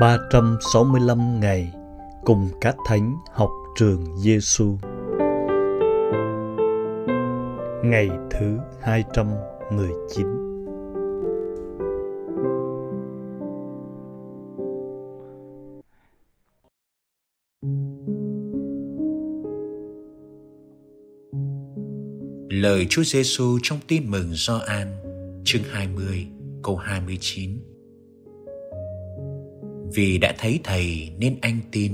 365 ngày cùng các thánh học trường Giêsu. Ngày thứ 219. Lời Chúa Giêsu trong Tin mừng Gioan, chương 20, câu 29 vì đã thấy thầy nên anh tin.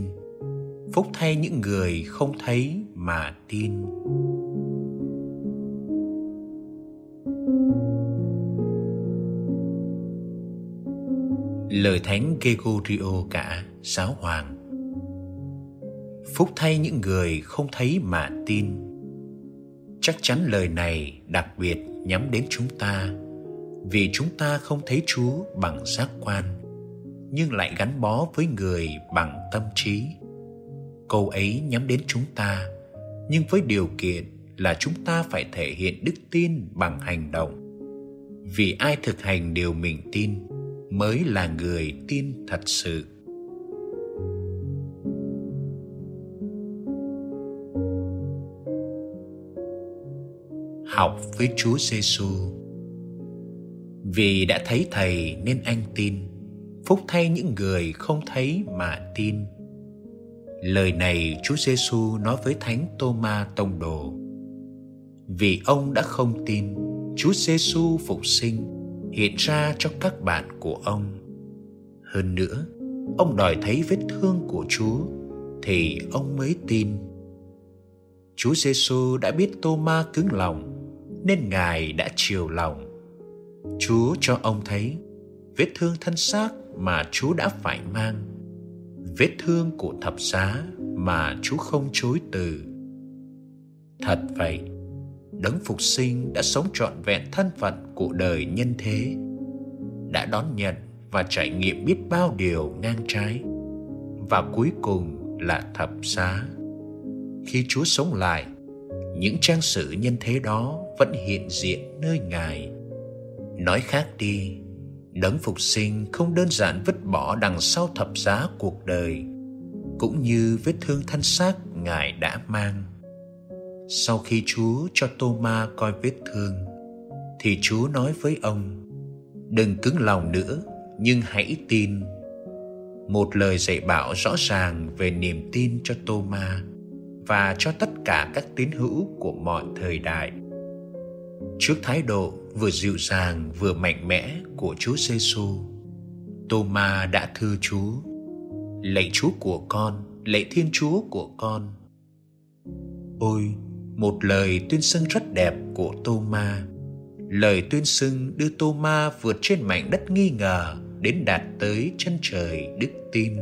Phúc thay những người không thấy mà tin. Lời thánh Gregorio cả giáo hoàng. Phúc thay những người không thấy mà tin. Chắc chắn lời này đặc biệt nhắm đến chúng ta, vì chúng ta không thấy chúa bằng giác quan nhưng lại gắn bó với người bằng tâm trí. Câu ấy nhắm đến chúng ta, nhưng với điều kiện là chúng ta phải thể hiện đức tin bằng hành động. Vì ai thực hành điều mình tin mới là người tin thật sự. Học với Chúa Giêsu. Vì đã thấy thầy nên anh tin phúc thay những người không thấy mà tin. Lời này chúa giêsu nói với thánh Tôma tông đồ. Vì ông đã không tin, chúa giêsu phục sinh, hiện ra cho các bạn của ông. Hơn nữa, ông đòi thấy vết thương của chúa, thì ông mới tin. Chúa giêsu đã biết Tôma cứng lòng, nên ngài đã chiều lòng. Chúa cho ông thấy, vết thương thân xác mà Chúa đã phải mang, vết thương của thập giá mà Chúa không chối từ. Thật vậy, đấng phục sinh đã sống trọn vẹn thân phận của đời nhân thế, đã đón nhận và trải nghiệm biết bao điều ngang trái, và cuối cùng là thập giá. Khi Chúa sống lại, những trang sử nhân thế đó vẫn hiện diện nơi Ngài. Nói khác đi, đấng phục sinh không đơn giản vứt bỏ đằng sau thập giá cuộc đời, cũng như vết thương thân xác ngài đã mang. Sau khi chúa cho tô ma coi vết thương, thì chúa nói với ông, đừng cứng lòng nữa, nhưng hãy tin. Một lời dạy bảo rõ ràng về niềm tin cho tô ma và cho tất cả các tín hữu của mọi thời đại trước thái độ vừa dịu dàng vừa mạnh mẽ của Chúa Giêsu. tôma đã thưa Chúa: "Lạy Chúa của con, lạy Thiên Chúa của con." Ôi, một lời tuyên xưng rất đẹp của tôma Lời tuyên xưng đưa tôma vượt trên mảnh đất nghi ngờ đến đạt tới chân trời đức tin.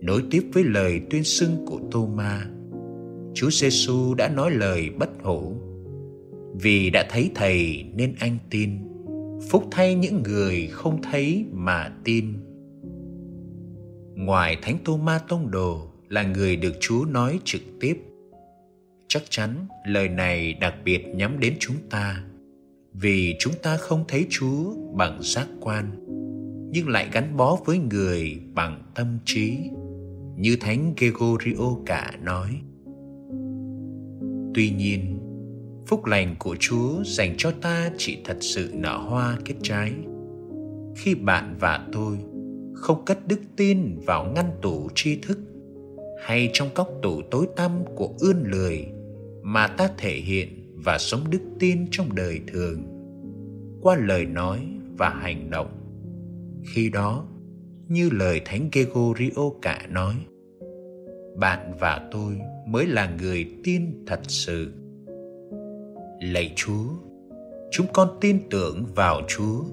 Nối tiếp với lời tuyên xưng của tôma Chúa Giêsu đã nói lời bất hủ vì đã thấy thầy nên anh tin. Phúc thay những người không thấy mà tin. Ngoài thánh tô ma tông đồ là người được chúa nói trực tiếp. Chắc chắn lời này đặc biệt nhắm đến chúng ta, vì chúng ta không thấy chúa bằng giác quan, nhưng lại gắn bó với người bằng tâm trí, như thánh gregorio cả nói. Tuy nhiên phúc lành của chúa dành cho ta chỉ thật sự nở hoa kết trái. Khi bạn và tôi không cất đức tin vào ngăn tủ tri thức hay trong góc tủ tối tăm của ươn lười mà ta thể hiện và sống đức tin trong đời thường, qua lời nói và hành động. Khi đó, như lời thánh Gregorio cả nói, bạn và tôi mới là người tin thật sự lạy chúa. Chúng con tin tưởng vào chúa.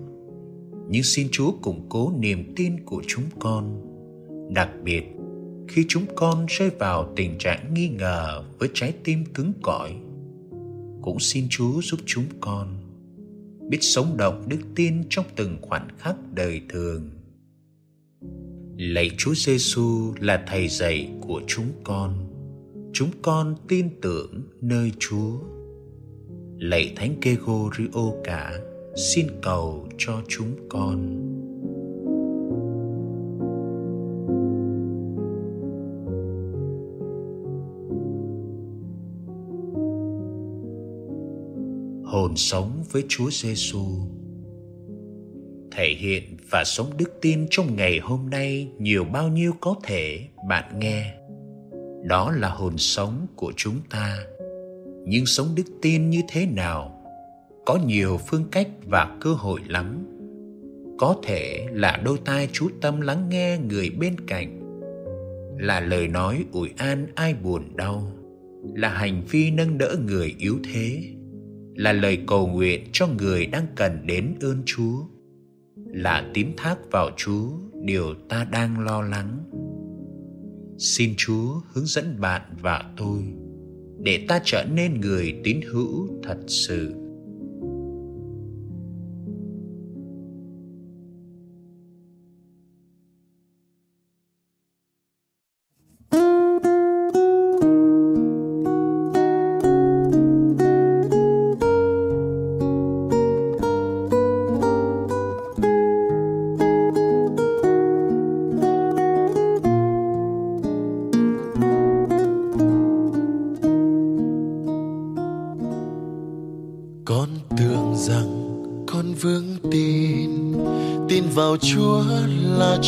Nhưng xin chúa củng cố niềm tin của chúng con, đặc biệt khi chúng con rơi vào tình trạng nghi ngờ với trái tim cứng cỏi. Cũng xin chúa giúp chúng con biết sống động đức tin trong từng khoảnh khắc đời thường. Lạy chúa giêsu là thầy dạy của chúng con. Chúng con tin tưởng nơi chúa lạy thánh Kego Rio cả, xin cầu cho chúng con. Hồn sống với Chúa Giêsu thể hiện và sống đức tin trong ngày hôm nay nhiều bao nhiêu có thể bạn nghe. Đó là hồn sống của chúng ta. Nhưng sống đức tin như thế nào? Có nhiều phương cách và cơ hội lắm. Có thể là đôi tai chú tâm lắng nghe người bên cạnh. Là lời nói ủi an ai buồn đau. Là hành vi nâng đỡ người yếu thế. Là lời cầu nguyện cho người đang cần đến ơn chúa. Là tín thác vào chúa, điều ta đang lo lắng. Xin chúa hướng dẫn bạn và tôi để ta trở nên người tín hữu thật sự.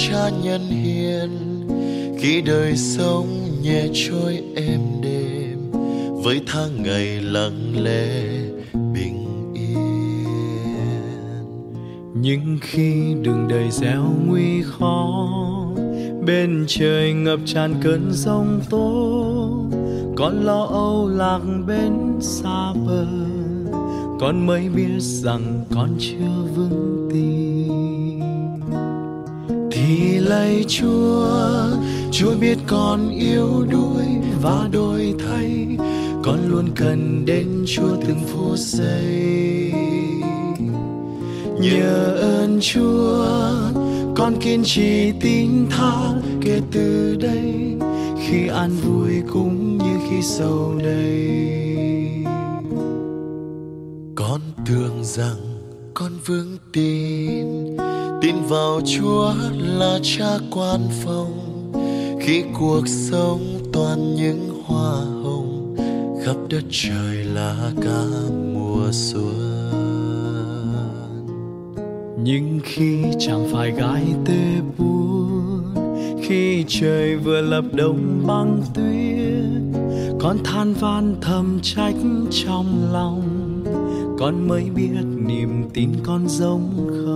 Cha nhân hiền. Khi đời sống nhẹ trôi êm đềm, với tháng ngày lặng lẽ, bình yên. Nhưng khi đường đời gieo nguy khó, bên trời ngập tràn cơn giông tố con lo âu lạc bên xa bờ, con mới biết rằng con chưa vững tin thì lạy chúa. Chúa biết con yếu đuối và đổi thay. Con luôn cần đến chúa từng phút giây. Nhờ ơn chúa, con kiên trì tin tha kể từ đây. Khi an vui cũng như khi sầu đầy. Con tưởng rằng con vững tin tin vào chúa là cha quan phòng. Khi cuộc sống toàn những hoa hồng, khắp đất trời là cả mùa xuân. Nhưng khi chẳng phải gái tê buồn, khi trời vừa lập đông băng tuyết, con than van thầm trách trong lòng. Con mới biết niềm tin con giống không.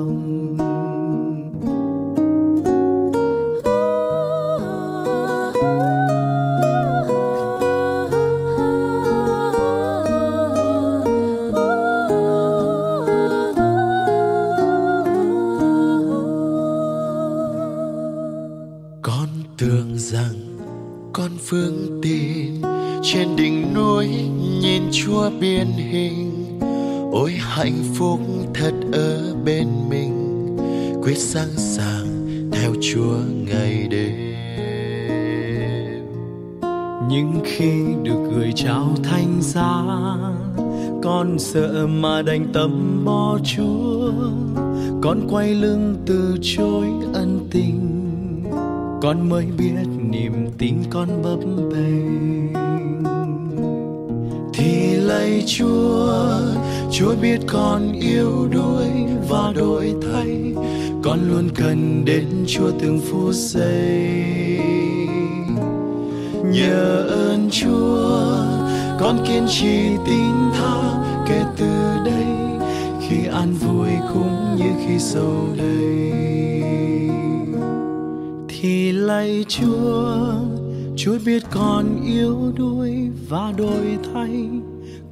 Hạnh phúc thật ở bên mình, quyết sẵn sàng theo chúa ngày đêm. Nhưng khi được gửi trao thanh giá, con sợ mà đành tâm bỏ chúa. Con quay lưng từ chối ân tình, con mới biết niềm tin con bấp bênh. Thì lạy chúa. Chúa biết con yếu đuối và đổi thay. Con luôn cần đến chúa từng phút giây. Nhờ ơn chúa, con kiên trì tin tha kể từ đây. Khi an vui cũng như khi sầu đầy. Thì lạy chúa chúa biết con yếu đuối và đổi thay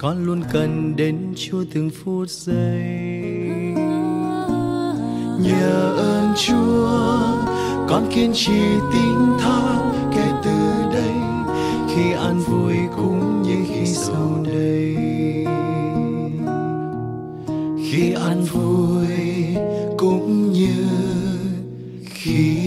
con luôn cần đến Chúa từng phút giây. Nhờ ơn Chúa, con kiên trì tin tha kể từ đây, khi an vui cũng như khi sau đây khi an vui cũng như khi